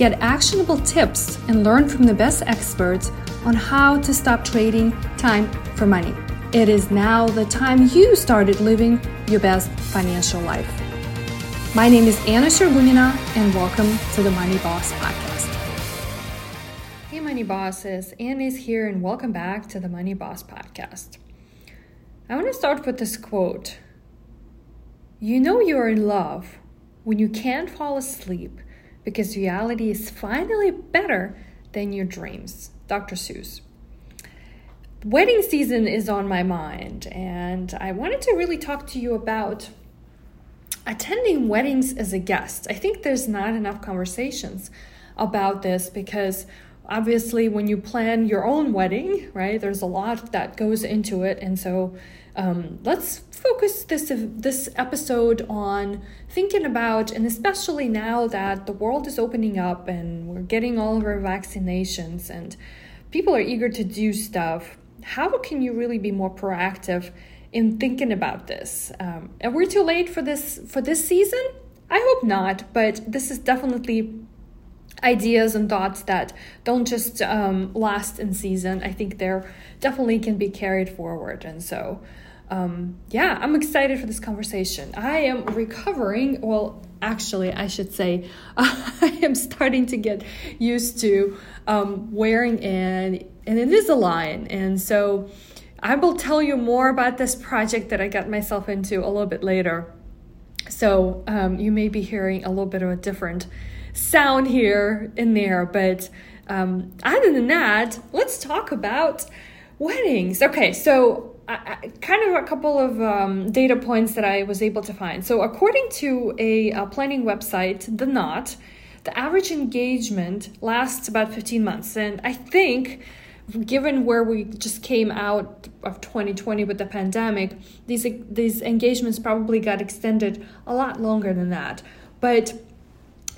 Get actionable tips and learn from the best experts on how to stop trading time for money. It is now the time you started living your best financial life. My name is Anna Shergunina, and welcome to the Money Boss Podcast. Hey, Money Bosses, Anna is here, and welcome back to the Money Boss Podcast. I want to start with this quote You know you are in love when you can't fall asleep because reality is finally better than your dreams. Dr. Seuss. Wedding season is on my mind, and I wanted to really talk to you about attending weddings as a guest. I think there's not enough conversations about this because obviously when you plan your own wedding right there's a lot that goes into it and so um, let's focus this this episode on thinking about and especially now that the world is opening up and we're getting all of our vaccinations and people are eager to do stuff how can you really be more proactive in thinking about this? Um, are we too late for this for this season? I hope not but this is definitely ideas and thoughts that don't just um, last in season. I think they're definitely can be carried forward. And so, um, yeah, I'm excited for this conversation. I am recovering. Well, actually, I should say, I am starting to get used to um, wearing an, an Invisalign. And so, I will tell you more about this project that I got myself into a little bit later. So, um, you may be hearing a little bit of a different sound here and there. But um, other than that, let's talk about weddings. Okay, so I, I, kind of a couple of um, data points that I was able to find. So, according to a, a planning website, The Knot, the average engagement lasts about 15 months. And I think given where we just came out of 2020 with the pandemic, these these engagements probably got extended a lot longer than that. But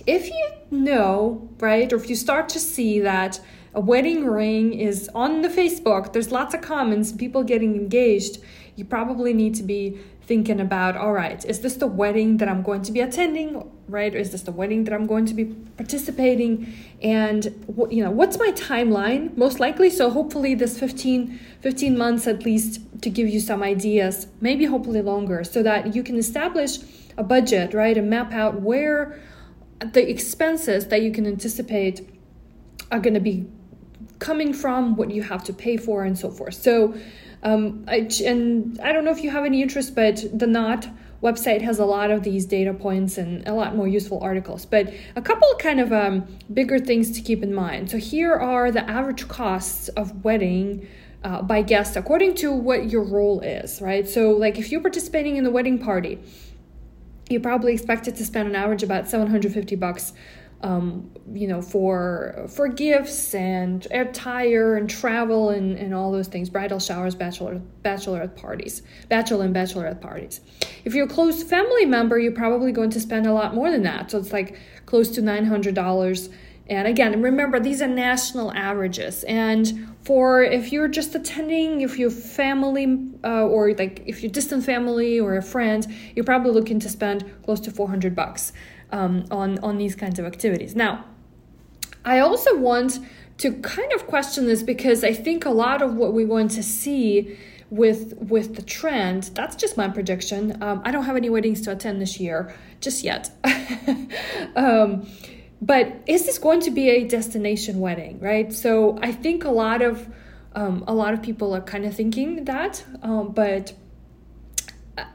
if you know, right, or if you start to see that a wedding ring is on the Facebook, there's lots of comments, people getting engaged, you probably need to be thinking about all right, is this the wedding that I'm going to be attending, right? Or is this the wedding that I'm going to be participating? And, you know, what's my timeline? Most likely. So, hopefully, this 15, 15 months at least to give you some ideas, maybe hopefully longer, so that you can establish a budget, right? And map out where the expenses that you can anticipate are going to be coming from what you have to pay for and so forth. So um, I, and i don't know if you have any interest but the knot website has a lot of these data points and a lot more useful articles but a couple kind of um, bigger things to keep in mind. So here are the average costs of wedding uh, by guest according to what your role is right? So like if you're participating in the wedding party you probably expected to spend an average about 750 bucks um, you know for for gifts and attire and travel and, and all those things bridal showers bachelor bachelorette parties bachelor and bachelorette parties. If you're a close family member you're probably going to spend a lot more than that. So it's like close to $900 and again, remember these are national averages. And for if you're just attending, if you're family uh, or like if you're distant family or a friend, you're probably looking to spend close to 400 bucks um, on on these kinds of activities. Now, I also want to kind of question this because I think a lot of what we want to see with with the trend that's just my prediction um, i don't have any weddings to attend this year just yet um, but is this going to be a destination wedding right? So i think a lot of um, a lot of people are kind of thinking that um, but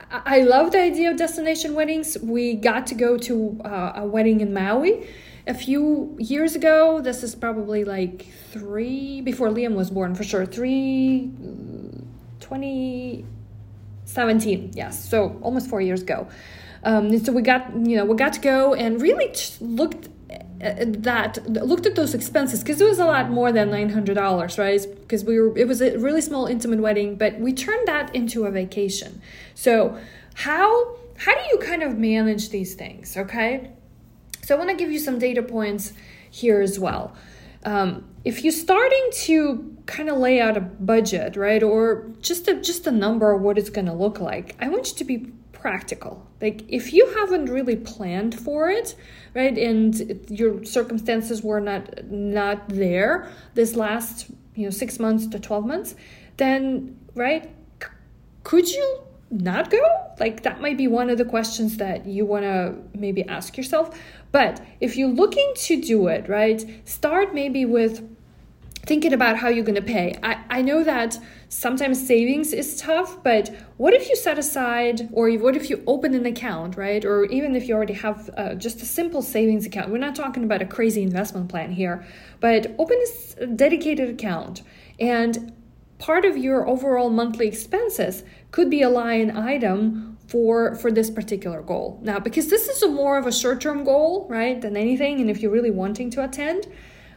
I, love the idea of destination weddings. We got to go to uh, a wedding in maui a few years ago. This is probably like three before liam was born for sure. Three 2017 yes. So almost four years ago. Um, so we got you know we got to go and really looked that looked at those expenses because it was a lot more than $900 right? Because we were it was a really small intimate wedding but we turned that into a vacation. So how how do you kind of manage these things okay? So i want to give you some data points here as well. Um, if you're starting to kind of lay out a budget right or just a just a number of what it's going to look like i want you to be practical. Like if you haven't really planned for it, right, and your circumstances were not not there this last, you know, 6 months to 12 months, then right, c- could you not go? Like that might be one of the questions that you want to maybe ask yourself. But if you're looking to do it, right, start maybe with thinking about how you're going to pay. I, I know that sometimes savings is tough, but what if you set aside, or what if you open an account, right? Or even if you already have uh, just a simple savings account, we're not talking about a crazy investment plan here, but open a dedicated account and part of your overall monthly expenses could be a line item for for this particular goal now because this is a more of a short-term goal right than anything and if you're really wanting to attend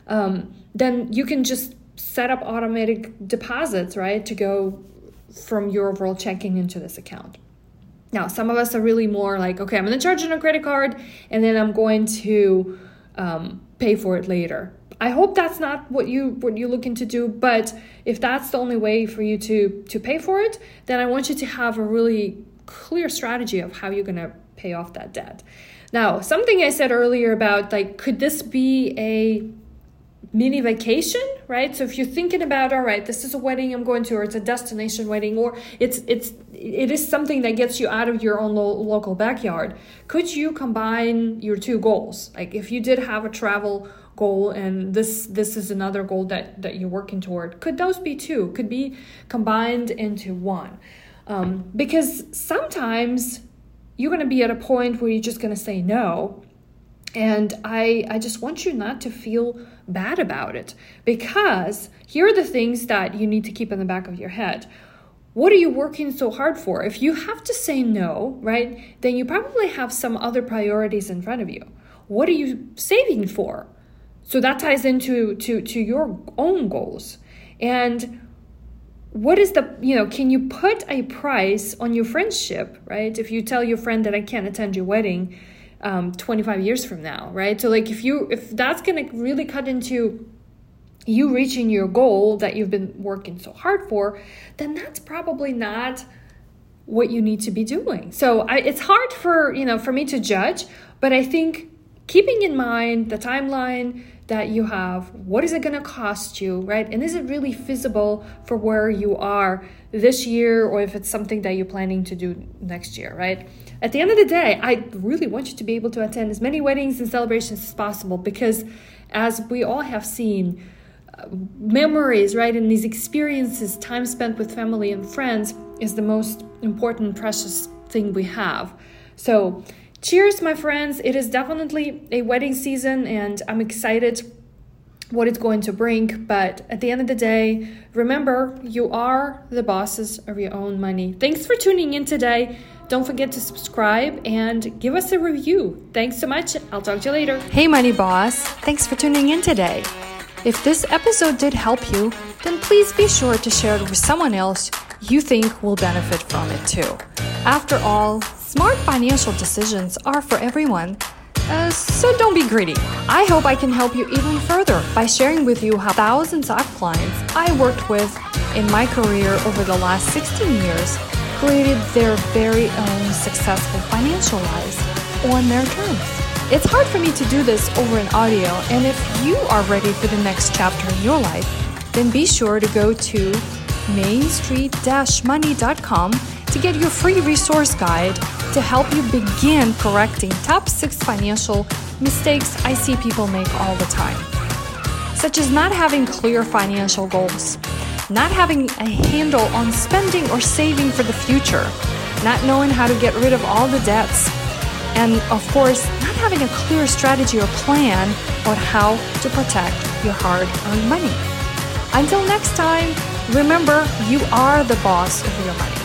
um, then you can just set up automatic deposits, right, to go from your overall checking into this account. Now, some of us are really more like, okay, I'm going to charge it on a credit card and then I'm going to um, pay for it later. I hope that's not what you what you're looking to do, but if that's the only way for you to to pay for it, then I want you to have a really clear strategy of how you're going to pay off that debt. Now, something I said earlier about like could this be a mini vacation right? So if you're thinking about all right this is a wedding i'm going to or it's a destination wedding or it's it's it is something that gets you out of your own lo- local backyard could you combine your two goals? Like if you did have a travel goal and this this is another goal that that you're working toward could those be two? Could be combined into one. Um, because sometimes you're going to be at a point where you're just going to say no and I, I just want you not to feel bad about it because here are the things that you need to keep in the back of your head. What are you working so hard for? If you have to say no, right, then you probably have some other priorities in front of you. What are you saving for? So that ties into to, to your own goals. And what is the, you know, can you put a price on your friendship, right? If you tell your friend that I can't attend your wedding, um, 25 years from now right? So like if you if that's gonna really cut into you reaching your goal that you've been working so hard for then that's probably not what you need to be doing. So I, it's hard for you know for me to judge but i think keeping in mind the timeline that you have what is it going to cost you right? And is it really feasible for where you are this year or if it's something that you're planning to do next year right at the end of the day, I really want you to be able to attend as many weddings and celebrations as possible because, as we all have seen, uh, memories, right, and these experiences, time spent with family and friends is the most important, precious thing we have. So, cheers, my friends. It is definitely a wedding season, and I'm excited what it's going to bring. But at the end of the day, remember, you are the bosses of your own money. Thanks for tuning in today. Don't forget to subscribe and give us a review. Thanks so much. I'll talk to you later. Hey, Money Boss. Thanks for tuning in today. If this episode did help you, then please be sure to share it with someone else you think will benefit from it too. After all, smart financial decisions are for everyone. Uh, so don't be greedy. I hope I can help you even further by sharing with you how thousands of clients I worked with in my career over the last 16 years created their very own successful financial lives on their terms. It's hard for me to do this over an audio, and if you are ready for the next chapter in your life, then be sure to go to mainstreet-money.com to get your free resource guide to help you begin correcting top six financial mistakes I see people make all the time, such as not having clear financial goals not having a handle on spending or saving for the future, not knowing how to get rid of all the debts, and of course, not having a clear strategy or plan on how to protect your hard earned money. Until next time, remember you are the boss of your money.